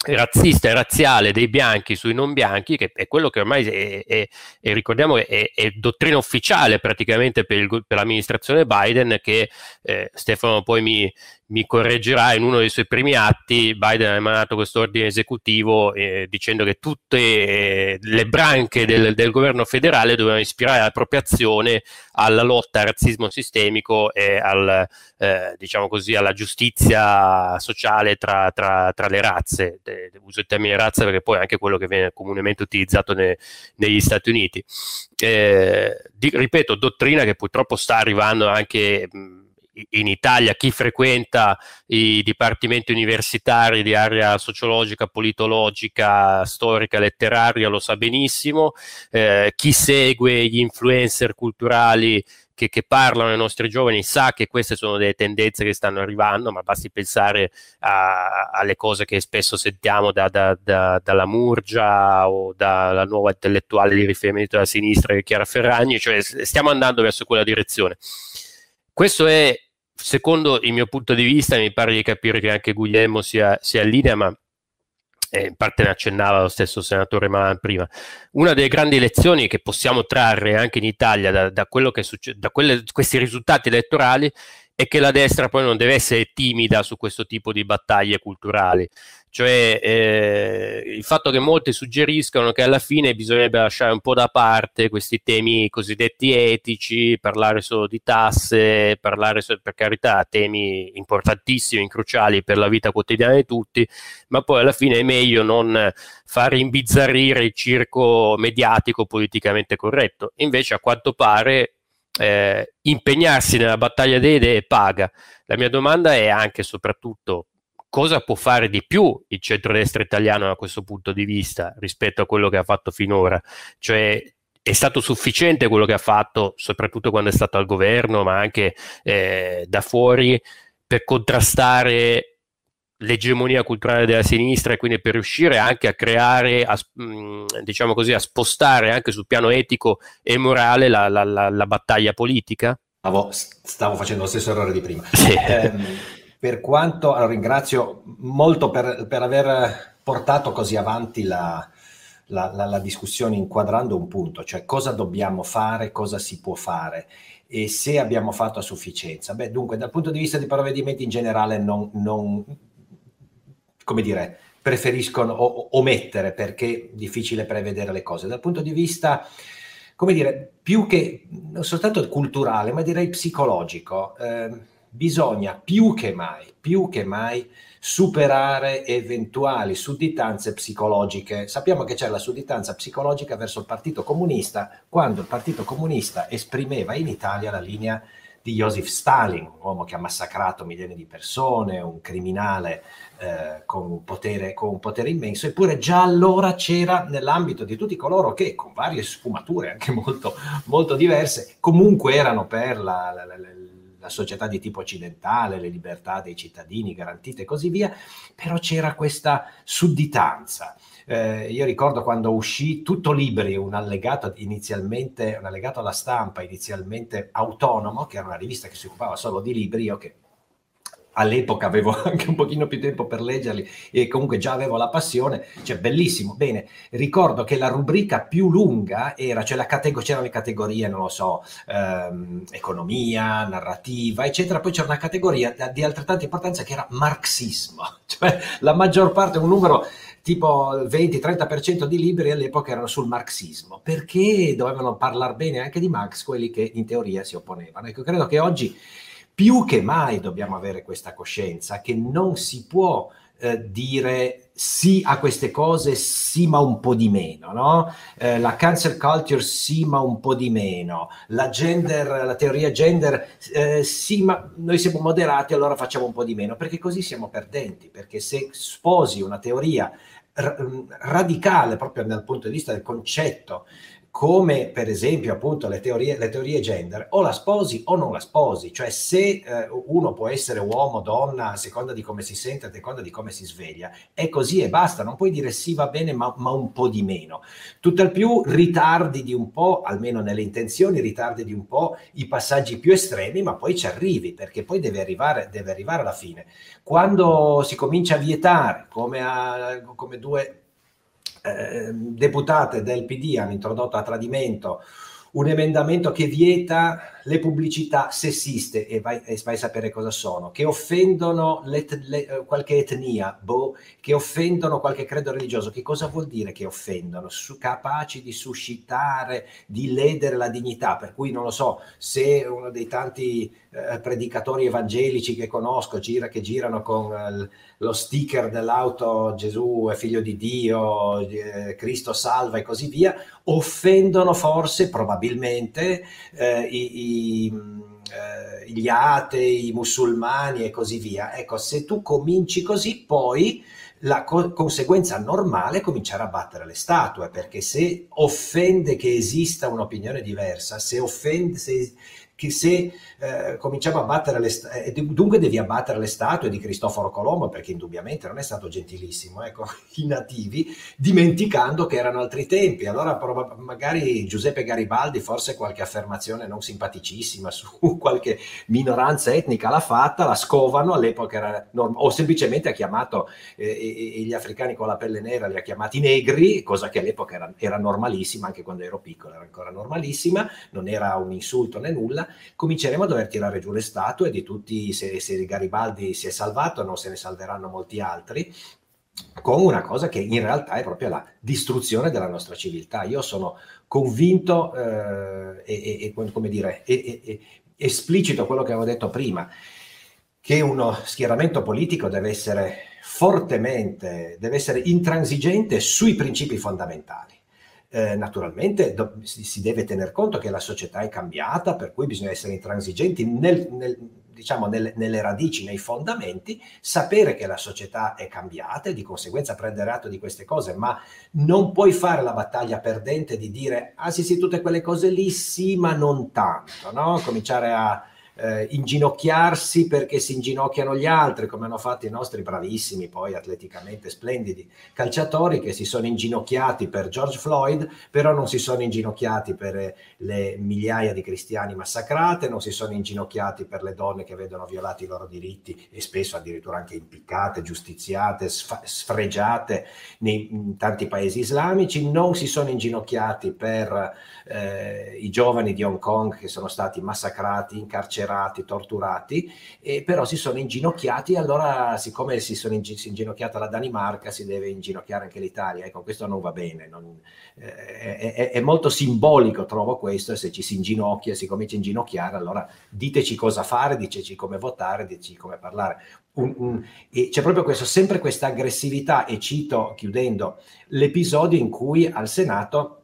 razzista e razziale dei bianchi sui non bianchi, che è quello che ormai è, è, è ricordiamo è, è, dottrina ufficiale praticamente per, il, per l'amministrazione Biden, che eh, Stefano poi mi, mi correggerà, in uno dei suoi primi atti Biden ha emanato questo ordine esecutivo eh, dicendo che tutte eh, le branche del, del, governo federale dovevano ispirare la propria azione alla lotta al razzismo sistemico e al, eh, diciamo così, alla giustizia sociale tra, tra, tra le razze. De, uso il termine razza perché poi è anche quello che viene comunemente utilizzato ne, negli Stati Uniti. Eh, di, ripeto, dottrina che purtroppo sta arrivando anche... Mh, in Italia chi frequenta i dipartimenti universitari di area sociologica, politologica, storica, letteraria lo sa benissimo, eh, chi segue gli influencer culturali che, che, parlano ai nostri giovani sa che queste sono delle tendenze che stanno arrivando, ma basti pensare a, alle cose che spesso sentiamo da, da, da, dalla Murgia o dalla nuova intellettuale di riferimento della sinistra Chiara Ferragni, cioè stiamo andando verso quella direzione. Questo è secondo il mio punto di vista, mi pare di capire che anche Guglielmo sia, sia in linea, ma eh, in parte ne accennava lo stesso senatore Malan prima. Una delle grandi lezioni che possiamo trarre anche in Italia da, da, succe- da quelle, questi risultati elettorali è che la destra poi non deve essere timida su questo tipo di battaglie culturali. Cioè eh, il fatto che molti suggeriscono che alla fine bisognerebbe lasciare un po' da parte questi temi cosiddetti etici, parlare solo di tasse, parlare per carità temi importantissimi, cruciali per la vita quotidiana di tutti, ma poi alla fine è meglio non far imbizzarrire il circo mediatico politicamente corretto. Invece a quanto pare eh, impegnarsi nella battaglia delle idee paga. La mia domanda è anche e soprattutto cosa può fare di più il centrodestra italiano da questo punto di vista rispetto a quello che ha fatto finora? Cioè, è stato sufficiente quello che ha fatto, soprattutto quando è stato al governo, ma anche eh, da fuori, per contrastare l'egemonia culturale della sinistra e quindi per riuscire anche a creare, a, mm, diciamo così, a spostare anche sul piano etico e morale la, la, la, la battaglia politica? Stavo, stavo, facendo lo stesso errore di prima. *laughs* Sì. Eh, per quanto allora, ringrazio molto per, per, aver portato così avanti la, la, la, la, discussione inquadrando un punto, cioè cosa dobbiamo fare, cosa si può fare e se abbiamo fatto a sufficienza. Beh, dunque, dal punto di vista dei provvedimenti in generale, non, non come dire, preferiscono omettere perché è difficile prevedere le cose. Dal punto di vista, come dire, più che non soltanto culturale, ma direi psicologico. Eh, bisogna più che mai, più che mai superare eventuali sudditanze psicologiche. Sappiamo che c'è la sudditanza psicologica verso il Partito Comunista quando il Partito Comunista esprimeva in Italia la linea di Joseph Stalin, un uomo che ha massacrato milioni di persone, un criminale eh, con, un potere, con, un potere, immenso, eppure già allora c'era nell'ambito di tutti coloro che, con varie sfumature anche molto, molto diverse, comunque erano per la, la, la la società di tipo occidentale, le libertà dei cittadini garantite e così via, però c'era questa sudditanza. Eh, io ricordo quando uscì Tutto Libri, un allegato inizialmente, un allegato alla stampa inizialmente autonomo, che era una rivista che si occupava solo di libri, io che all'epoca avevo *laughs* anche un pochino più tempo per leggerli e comunque già avevo la passione, cioè bellissimo. Bene, ricordo che la rubrica più lunga era, cioè categ- c'erano le categorie, non lo so, ehm, economia, narrativa, eccetera, poi c'era una categoria di altrettanta importanza che era marxismo, *laughs* cioè la maggior parte, un numero tipo 20-30% di libri all'epoca erano sul marxismo, perché dovevano parlare bene anche di Marx quelli che in teoria si opponevano. Ecco, credo che oggi più che mai dobbiamo avere questa coscienza che non si può eh, dire sì a queste cose, sì ma un po' di meno, no? Eh, la cancel culture sì ma un po' di meno, la gender, la teoria gender eh, sì ma noi siamo moderati allora facciamo un po' di meno, perché così siamo perdenti, perché se sposi una teoria radicale proprio dal punto di vista del concetto come per esempio appunto le teorie, le teorie gender, o la sposi o non la sposi, cioè se eh, uno può essere uomo, donna, a seconda di come si sente, a seconda di come si sveglia, è così e basta, non puoi dire sì va bene ma, ma un po' di meno. Tutt'al più ritardi di un po', almeno nelle intenzioni, ritardi di un po' i passaggi più estremi, ma poi ci arrivi, perché poi deve arrivare, deve arrivare alla fine. Quando si comincia a vietare, come, a, come due eh, deputate del PD hanno introdotto a tradimento un emendamento che vieta le pubblicità sessiste e vai, e vai a sapere cosa sono, che offendono le, le, qualche etnia, boh, che offendono qualche credo religioso. Che cosa vuol dire che offendono? Su, capaci di suscitare, di ledere la dignità. Per cui non lo so, se uno dei tanti eh, predicatori evangelici che conosco gira, che girano con eh, lo sticker dell'auto Gesù è figlio di Dio, eh, Cristo salva e così via, offendono forse, probabilmente, eh, i, i eh, gli atei, i musulmani e così via. Ecco, se tu cominci così, poi la co- conseguenza normale è cominciare a battere le statue, perché se offende che esista un'opinione diversa, se offende, se, che se eh, cominciamo a battere le statue, eh, dunque devi abbattere le statue di Cristoforo Colombo, perché indubbiamente non è stato gentilissimo, ecco, *laughs* i nativi, dimenticando che erano altri tempi. Allora prob- magari Giuseppe Garibaldi forse qualche affermazione non simpaticissima su *laughs* qualche minoranza etnica l'ha fatta, la scovano, all'epoca era norm- o semplicemente ha chiamato eh, gli africani con la pelle nera, li ha chiamati negri, cosa che all'epoca era, era normalissima, anche quando ero piccolo era ancora normalissima, non era un insulto né nulla cominceremo a dover tirare giù le statue di tutti, se, se Garibaldi si è salvato, non se ne salveranno molti altri, con una cosa che in realtà è proprio la distruzione della nostra civiltà. Io sono convinto eh, e, e, come dire, e, e, esplicito quello che avevo detto prima, che uno schieramento politico deve essere fortemente, deve essere intransigente sui principi fondamentali eh, naturalmente do, si, si, deve tener conto che la società è cambiata, per cui bisogna essere intransigenti nel, nel, diciamo, nel, nelle radici, nei fondamenti, sapere che la società è cambiata e di conseguenza prendere atto di queste cose, ma non puoi fare la battaglia perdente di dire, ah sì sì, tutte quelle cose lì sì, ma non tanto, no? Cominciare a eh, inginocchiarsi perché si inginocchiano gli altri, come hanno fatto i nostri bravissimi, poi atleticamente splendidi calciatori che si sono inginocchiati per George Floyd, però non si sono inginocchiati per eh, le migliaia di cristiani massacrate, non si sono inginocchiati per le donne che vedono violati i loro diritti e spesso addirittura anche impiccate, giustiziate, sfregiate nei, tanti paesi islamici, non si sono inginocchiati per eh, i giovani di Hong Kong che sono stati massacrati, incarcerati, carcerati, torturati, e però si sono inginocchiati allora siccome si, sono ing- si inginocchiata la Danimarca si deve inginocchiare anche l'Italia. Ecco, questo non va bene, non, eh, è, è, molto simbolico trovo questo e se ci si inginocchia, si comincia a inginocchiare, allora diteci cosa fare, diteci come votare, diteci come parlare. Un, un, c'è proprio questo, sempre questa aggressività e cito, chiudendo, l'episodio in cui al Senato...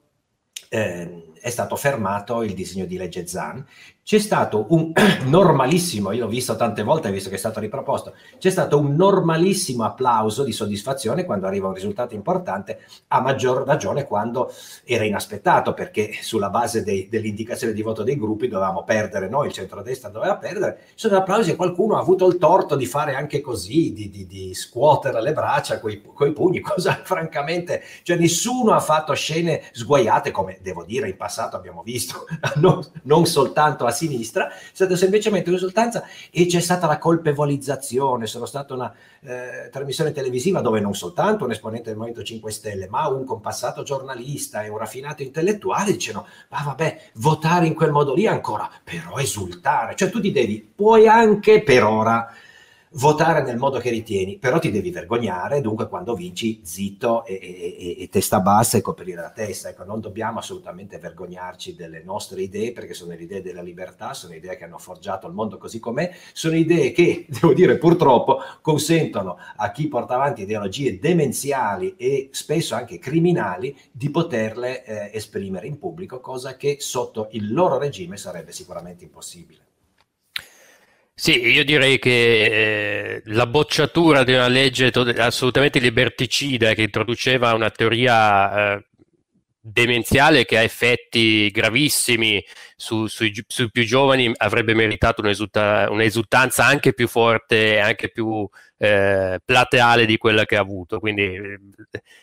Eh, è stato fermato il disegno di legge Zan c'è stato un *clears throat* normalissimo, io l'ho visto tante volte, visto che è stato riproposto, c'è stato un normalissimo applauso di soddisfazione quando arriva un risultato importante, a maggior ragione quando era inaspettato, perché sulla base dei, dell'indicazione di voto dei gruppi dovevamo perdere noi, il centrodestra doveva perdere, sono applausi e qualcuno ha avuto il torto di fare anche così, di, di, di scuotere le braccia coi, coi pugni, *laughs* cosa francamente, cioè nessuno ha fatto scene sguaiate come devo dire in passato abbiamo visto, *laughs* non, non soltanto a sinistra, è stata semplicemente un'esultanza e c'è stata la colpevolizzazione, sono stata una eh, trasmissione televisiva dove non soltanto un esponente del Movimento 5 Stelle, ma un compassato giornalista e un raffinato intellettuale dicono, ma vabbè, votare in quel modo lì ancora, però esultare, cioè tu ti devi, puoi anche per ora votare nel modo che ritieni, però ti devi vergognare, dunque quando vinci zitto e, e, e, testa bassa e coprire la testa. Ecco, non dobbiamo assolutamente vergognarci delle nostre idee, perché sono le idee della libertà, sono idee che hanno forgiato il mondo così com'è, sono idee che, *laughs* devo dire purtroppo, consentono a chi porta avanti ideologie demenziali e spesso anche criminali di poterle eh, esprimere in pubblico, cosa che sotto il loro regime sarebbe sicuramente impossibile. Sì, io direi che eh, la bocciatura di una legge assolutamente liberticida che introduceva una teoria eh, demenziale che ha effetti gravissimi su, sui, sui, più giovani avrebbe meritato un'esulta- un'esultanza anche più forte, anche più eh, plateale di quella che ha avuto. Quindi,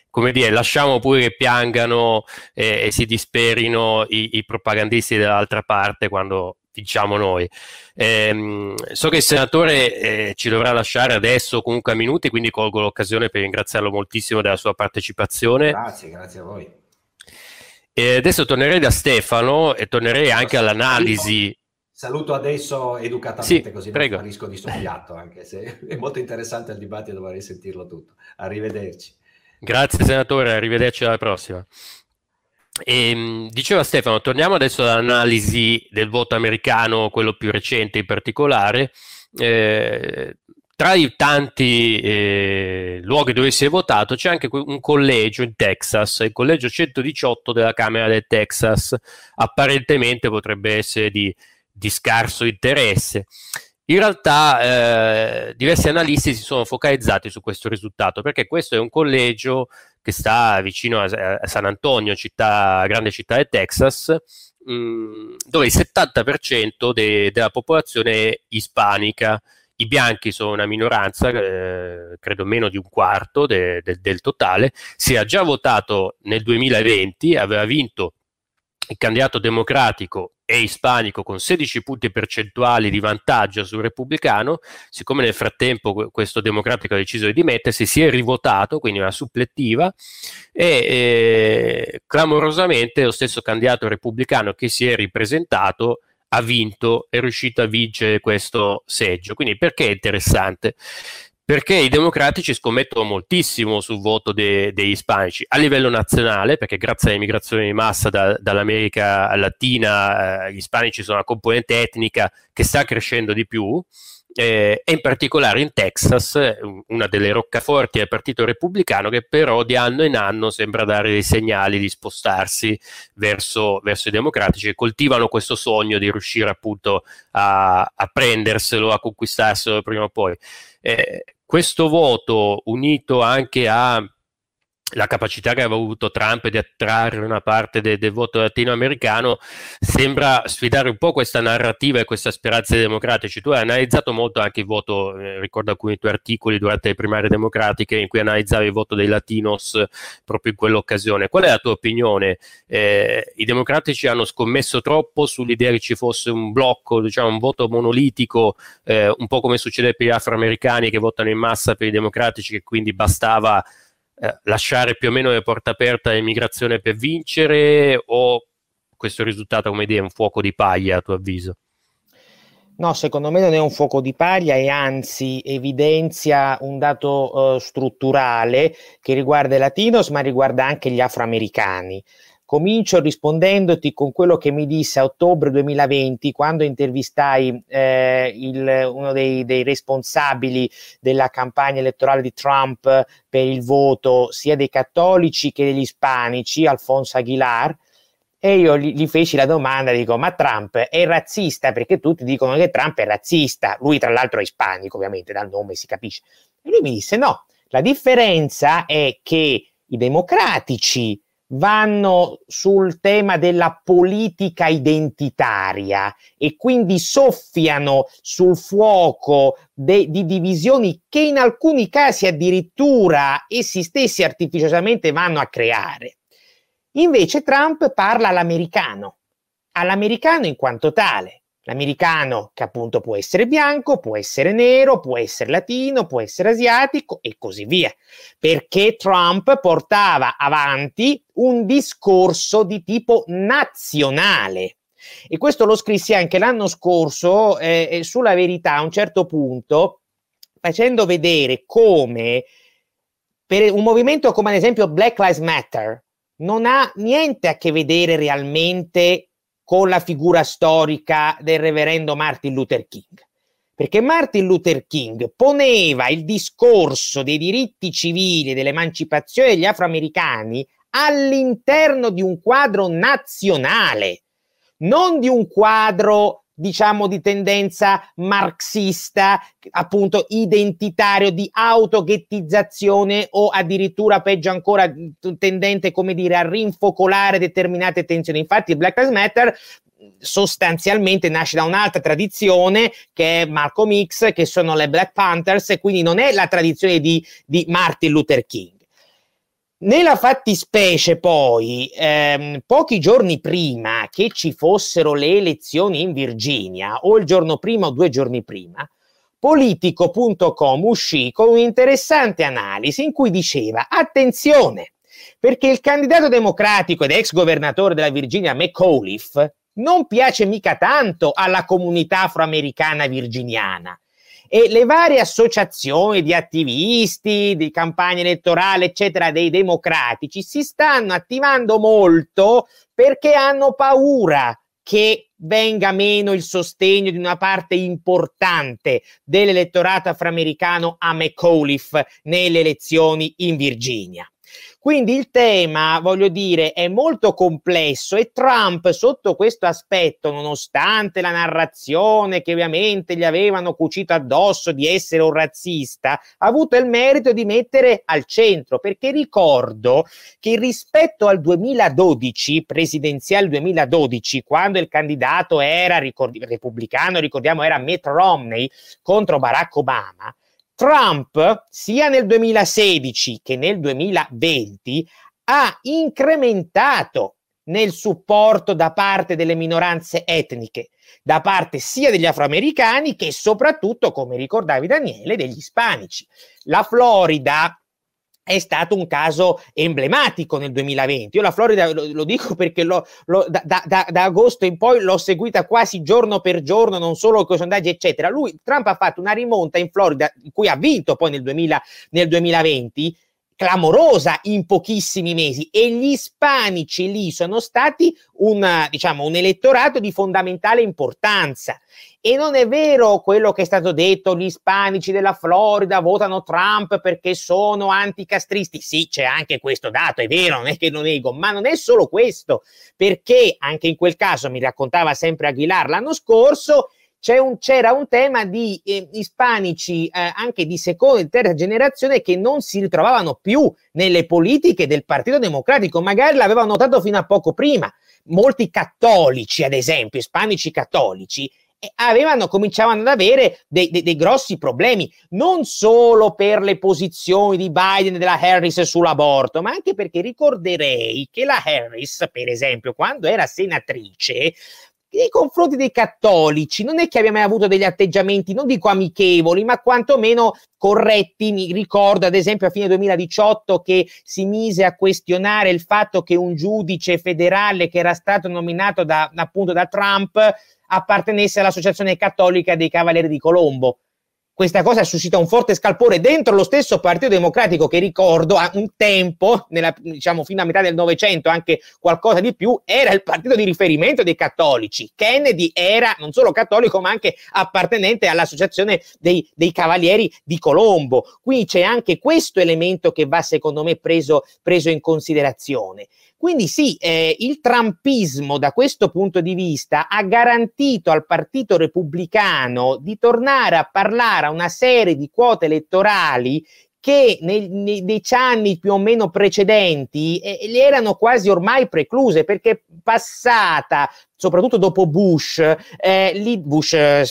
come dire, lasciamo pure che piangano e si disperino i, i propagandisti dall'altra parte quando diciamo noi. Eh, so che il senatore eh, ci dovrà lasciare adesso comunque a minuti, quindi colgo l'occasione per ringraziarlo moltissimo della sua partecipazione. Grazie, grazie a voi. E adesso tornerei da Stefano e tornerei anche all'analisi. Saluto adesso educatamente sì, così prego. non rischio di soffiato, anche se *laughs* è molto interessante il dibattito, dovrei sentirlo tutto. Arrivederci. Grazie senatore, arrivederci alla prossima. E, ehm, diceva Stefano, torniamo adesso all'analisi del voto americano, quello più recente in particolare. Eh, tra i tanti eh, luoghi dove si è votato c'è anche un collegio in Texas, il collegio 118 della Camera del Texas, apparentemente potrebbe essere di, di scarso interesse. In realtà eh, diversi analisti si sono focalizzati su questo risultato perché questo è un collegio che sta vicino a, a San città, grande città del Texas, mh, mm, dove il 70% de, della popolazione è ispanica. I bianchi sono una minoranza, eh, credo meno di un quarto de, de, del totale. Si è già votato nel 2020, aveva vinto il candidato democratico e ispanico con 16 punti percentuali di vantaggio sul repubblicano, siccome nel frattempo questo democratico ha deciso di dimettersi, si è rivotato, quindi una supplettiva, e eh, clamorosamente lo stesso candidato repubblicano che si è ripresentato ha vinto, è riuscito a vincere questo seggio. Quindi perché è interessante? Perché i democratici scommettono moltissimo sul voto de- degli ispanici a livello nazionale, perché grazie all'immigrazione di massa da- dall'America Latina eh, gli ispanici sono una componente etnica che sta crescendo di più, eh, e in particolare in Texas, una delle roccaforti del Partito Repubblicano, che però di anno in anno sembra dare dei segnali di spostarsi verso, verso i democratici, che coltivano questo sogno di riuscire appunto a, a prenderselo, a conquistarselo prima o poi. Eh, questo voto unito anche a la capacità che aveva avuto Trump di attrarre una parte de- del voto latinoamericano sembra sfidare un po' questa narrativa e questa speranza dei democratici. Tu hai analizzato molto anche il voto, eh, ricordo alcuni tuoi articoli durante le primarie democratiche in cui analizzavi il voto dei latinos proprio in quell'occasione. Qual è la tua opinione? Eh, I democratici hanno scommesso troppo sull'idea che ci fosse un blocco, diciamo un voto monolitico, eh, un po' come succede per gli afroamericani che votano in massa per i democratici, che quindi bastava eh, lasciare più o meno le porte aperte all'immigrazione per vincere o questo risultato come idea è un fuoco di paglia a tuo avviso? No, secondo me non è un fuoco di paglia e anzi evidenzia un dato uh, strutturale che riguarda i latinos ma riguarda anche gli afroamericani. Comincio rispondendoti con quello che mi disse a ottobre 2020 quando intervistai eh, il, uno dei, dei, responsabili della campagna elettorale di Trump per il voto sia dei cattolici che degli ispanici, Alfonso Aguilar, E io gli, gli, feci la domanda, dico, ma Trump è razzista? Perché tutti dicono che Trump è razzista. Lui tra l'altro è ispanico, ovviamente, dal nome si capisce. E lui mi disse, no, la differenza è che i democratici vanno sul tema della politica identitaria e quindi soffiano sul fuoco de- di divisioni che in alcuni casi addirittura essi stessi artificiosamente vanno a creare. Invece Trump parla all'americano, all'americano in quanto tale. L'americano che appunto può essere bianco, può essere nero, può essere latino, può essere asiatico e così via. Perché Trump portava avanti un discorso di tipo nazionale. E questo lo scrissi anche l'anno scorso eh, eh sulla verità a un certo punto, facendo vedere come per un movimento come ad esempio Black Lives Matter non ha niente a che vedere realmente con la figura storica del reverendo Martin Luther King. Perché Martin Luther King poneva il discorso dei diritti civili e dell'emancipazione degli afroamericani all'interno di un quadro nazionale, non di un quadro diciamo di tendenza marxista, appunto identitario di autoghettizzazione o addirittura peggio ancora tendente come dire a rinfocolare determinate tensioni. Infatti Black Lives Matter sostanzialmente nasce da un'altra tradizione che è Malcolm X, che sono le Black Panthers, e quindi non è la tradizione di, di Martin Luther King. Nella fattispecie, poi, ehm, pochi giorni prima che ci fossero le elezioni in Virginia, o il giorno prima o due giorni prima, politico.com uscì con un'interessante analisi in cui diceva: attenzione, perché il candidato democratico ed ex governatore della Virginia, McAuliffe, non piace mica tanto alla comunità afroamericana virginiana e le varie associazioni di attivisti, di campagna elettorale, eccetera, dei democratici si stanno attivando molto perché hanno paura che venga meno il sostegno di una parte importante dell'elettorato afroamericano a McAuliffe nelle elezioni in Virginia. Quindi il tema, voglio dire, è molto complesso e Trump sotto questo aspetto, nonostante la narrazione che ovviamente gli avevano cucito addosso di essere un razzista, ha avuto il merito di mettere al centro, perché ricordo che rispetto al 2012, presidenziale 2012, quando il candidato era ricordi, repubblicano, ricordiamo era Mitt Romney contro Barack Obama, Trump, sia nel 2016 che nel 2020, ha incrementato nel supporto da parte delle minoranze etniche, da parte sia degli afroamericani che soprattutto, come ricordavi Daniele, degli ispanici. La Florida è stato un caso emblematico nel 2020. Io la Florida lo, lo dico perché lo, lo, da, da, da, agosto in poi l'ho seguita quasi giorno per giorno, non solo con i sondaggi, eccetera. Lui, Trump ha fatto una rimonta in Florida, in cui ha vinto poi nel, 2000, nel 2020, clamorosa in pochissimi mesi e gli ispanici lì sono stati un, diciamo, un elettorato di fondamentale importanza. E non è vero quello che è stato detto, gli ispanici della Florida votano Trump perché sono anticastristi. Sì, c'è anche questo dato, è vero, non è che lo nego, ma non è solo questo, perché anche in quel caso mi raccontava sempre Aguilar l'anno scorso, un, c'era un tema di eh, ispanici eh, anche di seconda e terza generazione che non si ritrovavano più nelle politiche del Partito Democratico, magari l'avevano notato fino a poco prima. Molti cattolici, ad esempio, ispanici cattolici, avevano, cominciavano ad avere dei, dei, dei, grossi problemi, non solo per le posizioni di Biden e della Harris sull'aborto, ma anche perché ricorderei che la Harris, per esempio, quando era senatrice, nei confronti dei cattolici non è che abbia mai avuto degli atteggiamenti, non dico amichevoli, ma quantomeno corretti. Mi ricordo ad esempio a fine 2018 che si mise a questionare il fatto che un giudice federale che era stato nominato da, appunto da Trump appartenesse all'Associazione Cattolica dei Cavalieri di Colombo questa cosa suscita un forte scalpore dentro lo stesso Partito Democratico che ricordo a un tempo, nella, diciamo fino a metà del Novecento, anche qualcosa di più, era il partito di riferimento dei cattolici. Kennedy era non solo cattolico ma anche appartenente all'associazione dei, dei Cavalieri di Colombo. Qui c'è anche questo elemento che va secondo me preso, preso in considerazione. Quindi sì, eh, il trumpismo da questo punto di vista ha garantito al Partito Repubblicano di tornare a parlare a una serie di quote elettorali che nei, nei dieci anni più o meno precedenti eh, le erano quasi ormai precluse perché passata soprattutto dopo Bush, eh, Bush eh,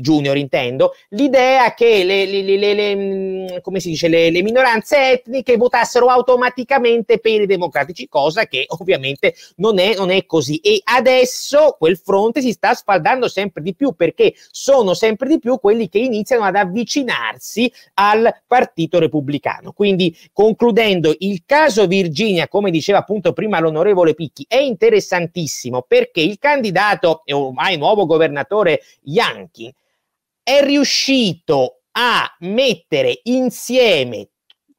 Junior intendo, l'idea che le, le, le, le mm, come si dice, le, minoranze etniche votassero automaticamente per i democratici, cosa che ovviamente non è, non è così. E adesso quel fronte si sta sfaldando sempre di più perché sono sempre di più quelli che iniziano ad avvicinarsi al Partito Repubblicano. Quindi concludendo, il caso Virginia, come diceva appunto prima l'onorevole Picchi, è interessantissimo perché il caso candidato e ormai nuovo governatore Yankee è riuscito a mettere insieme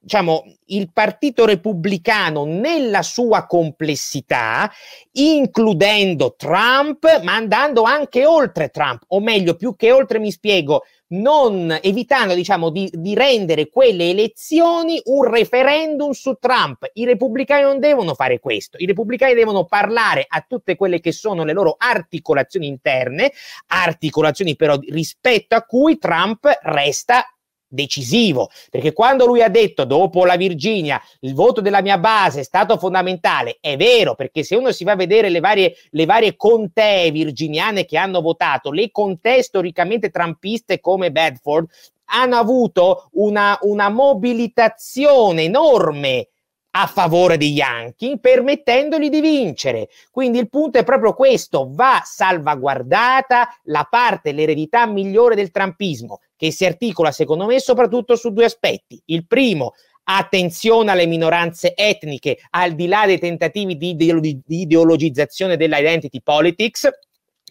diciamo, il Partito Repubblicano nella sua complessità, includendo Trump, ma andando anche oltre Trump, o meglio, più che oltre, mi spiego, non evitando diciamo di, di, rendere quelle elezioni un referendum su Trump. I repubblicani non devono fare questo, i repubblicani devono parlare a tutte quelle che sono le loro articolazioni interne, articolazioni però rispetto a cui Trump resta decisivo, perché quando lui ha detto dopo la Virginia il voto della mia base è stato fondamentale, è vero, perché se uno si va a vedere le varie, le varie contee virginiane che hanno votato, le contee storicamente trampiste come Bedford, hanno avuto una, una mobilitazione enorme a favore degli Yankee, permettendogli di vincere. Quindi il punto è proprio questo, va salvaguardata la parte, l'eredità migliore del trampismo, che si articola secondo me soprattutto su due aspetti. Il primo, attenzione alle minoranze etniche, al di là dei tentativi di, ideologi- di ideologizzazione dell'identity politics,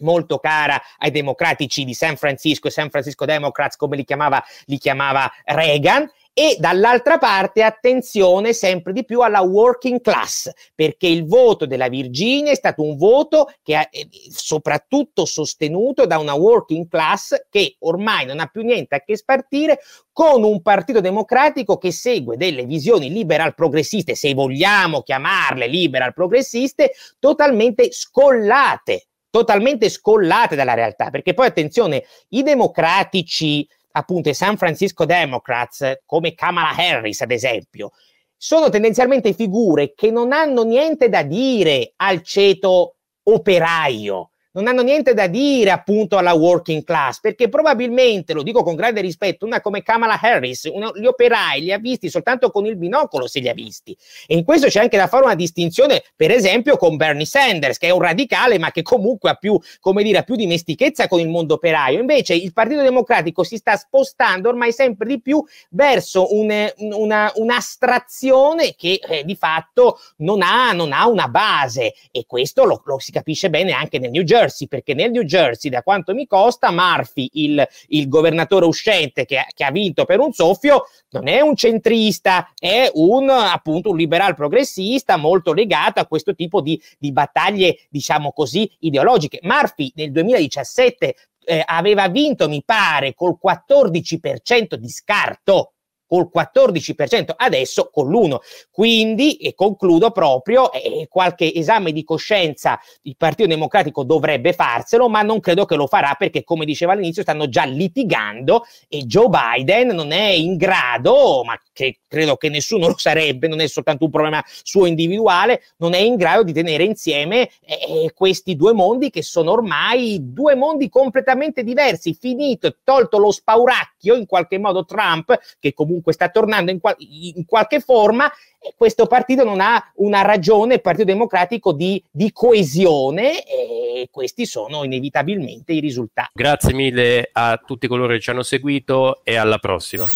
molto cara ai democratici di San Francisco, San Francisco Democrats, come li chiamava, li chiamava Reagan, e dall'altra parte attenzione sempre di più alla working class, perché il voto della Virginia è stato un voto che è soprattutto sostenuto da una working class che ormai non ha più niente a che spartire con un partito democratico che segue delle visioni liberal progressiste, se vogliamo chiamarle liberal progressiste, totalmente scollate totalmente scollate dalla realtà, perché poi attenzione, i democratici appunto i San Francisco Democrats, come Kamala Harris ad esempio, sono tendenzialmente figure che non hanno niente da dire al ceto operaio, non hanno niente da dire appunto alla working class, perché probabilmente, lo dico con grande rispetto, una come Kamala Harris, una, gli operai li ha visti soltanto con il binocolo se li ha visti. E in questo c'è anche da fare una distinzione, per esempio, con Bernie Sanders, che è un radicale, ma che comunque ha più, come dire, ha più dimestichezza con il mondo operaio. Invece il Partito Democratico si sta spostando ormai sempre di più verso un, una, un'astrazione che eh, di fatto non ha, non ha, una base e questo lo, lo si capisce bene anche nel New Jersey Jersey, perché nel New Jersey, da quanto mi costa, Murphy, il, il governatore uscente che, che, ha vinto per un soffio, non è un centrista, è un appunto un liberal progressista molto legato a questo tipo di, di battaglie, diciamo così, ideologiche. Murphy nel 2017 eh, aveva vinto, mi pare, col 14% di scarto col 14%, adesso con l'1. Quindi, e concludo proprio, eh, qualche esame di coscienza il Partito Democratico dovrebbe farselo, ma non credo che lo farà perché, come diceva all'inizio, stanno già litigando e Joe Biden non è in grado, ma che credo che nessuno lo sarebbe, non è soltanto un problema suo individuale, non è in grado di tenere insieme eh, questi due mondi che sono ormai due mondi completamente diversi, finito, tolto lo spauracchio in qualche modo Trump, che comunque sta tornando in, qual- in qualche forma e questo partito non ha una ragione, il Partito Democratico, di, di coesione e questi sono inevitabilmente i risultati. Grazie mille a tutti coloro che ci hanno seguito e alla prossima.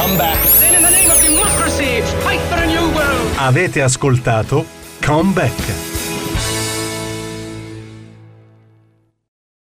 Come back. Avete ascoltato Come Back.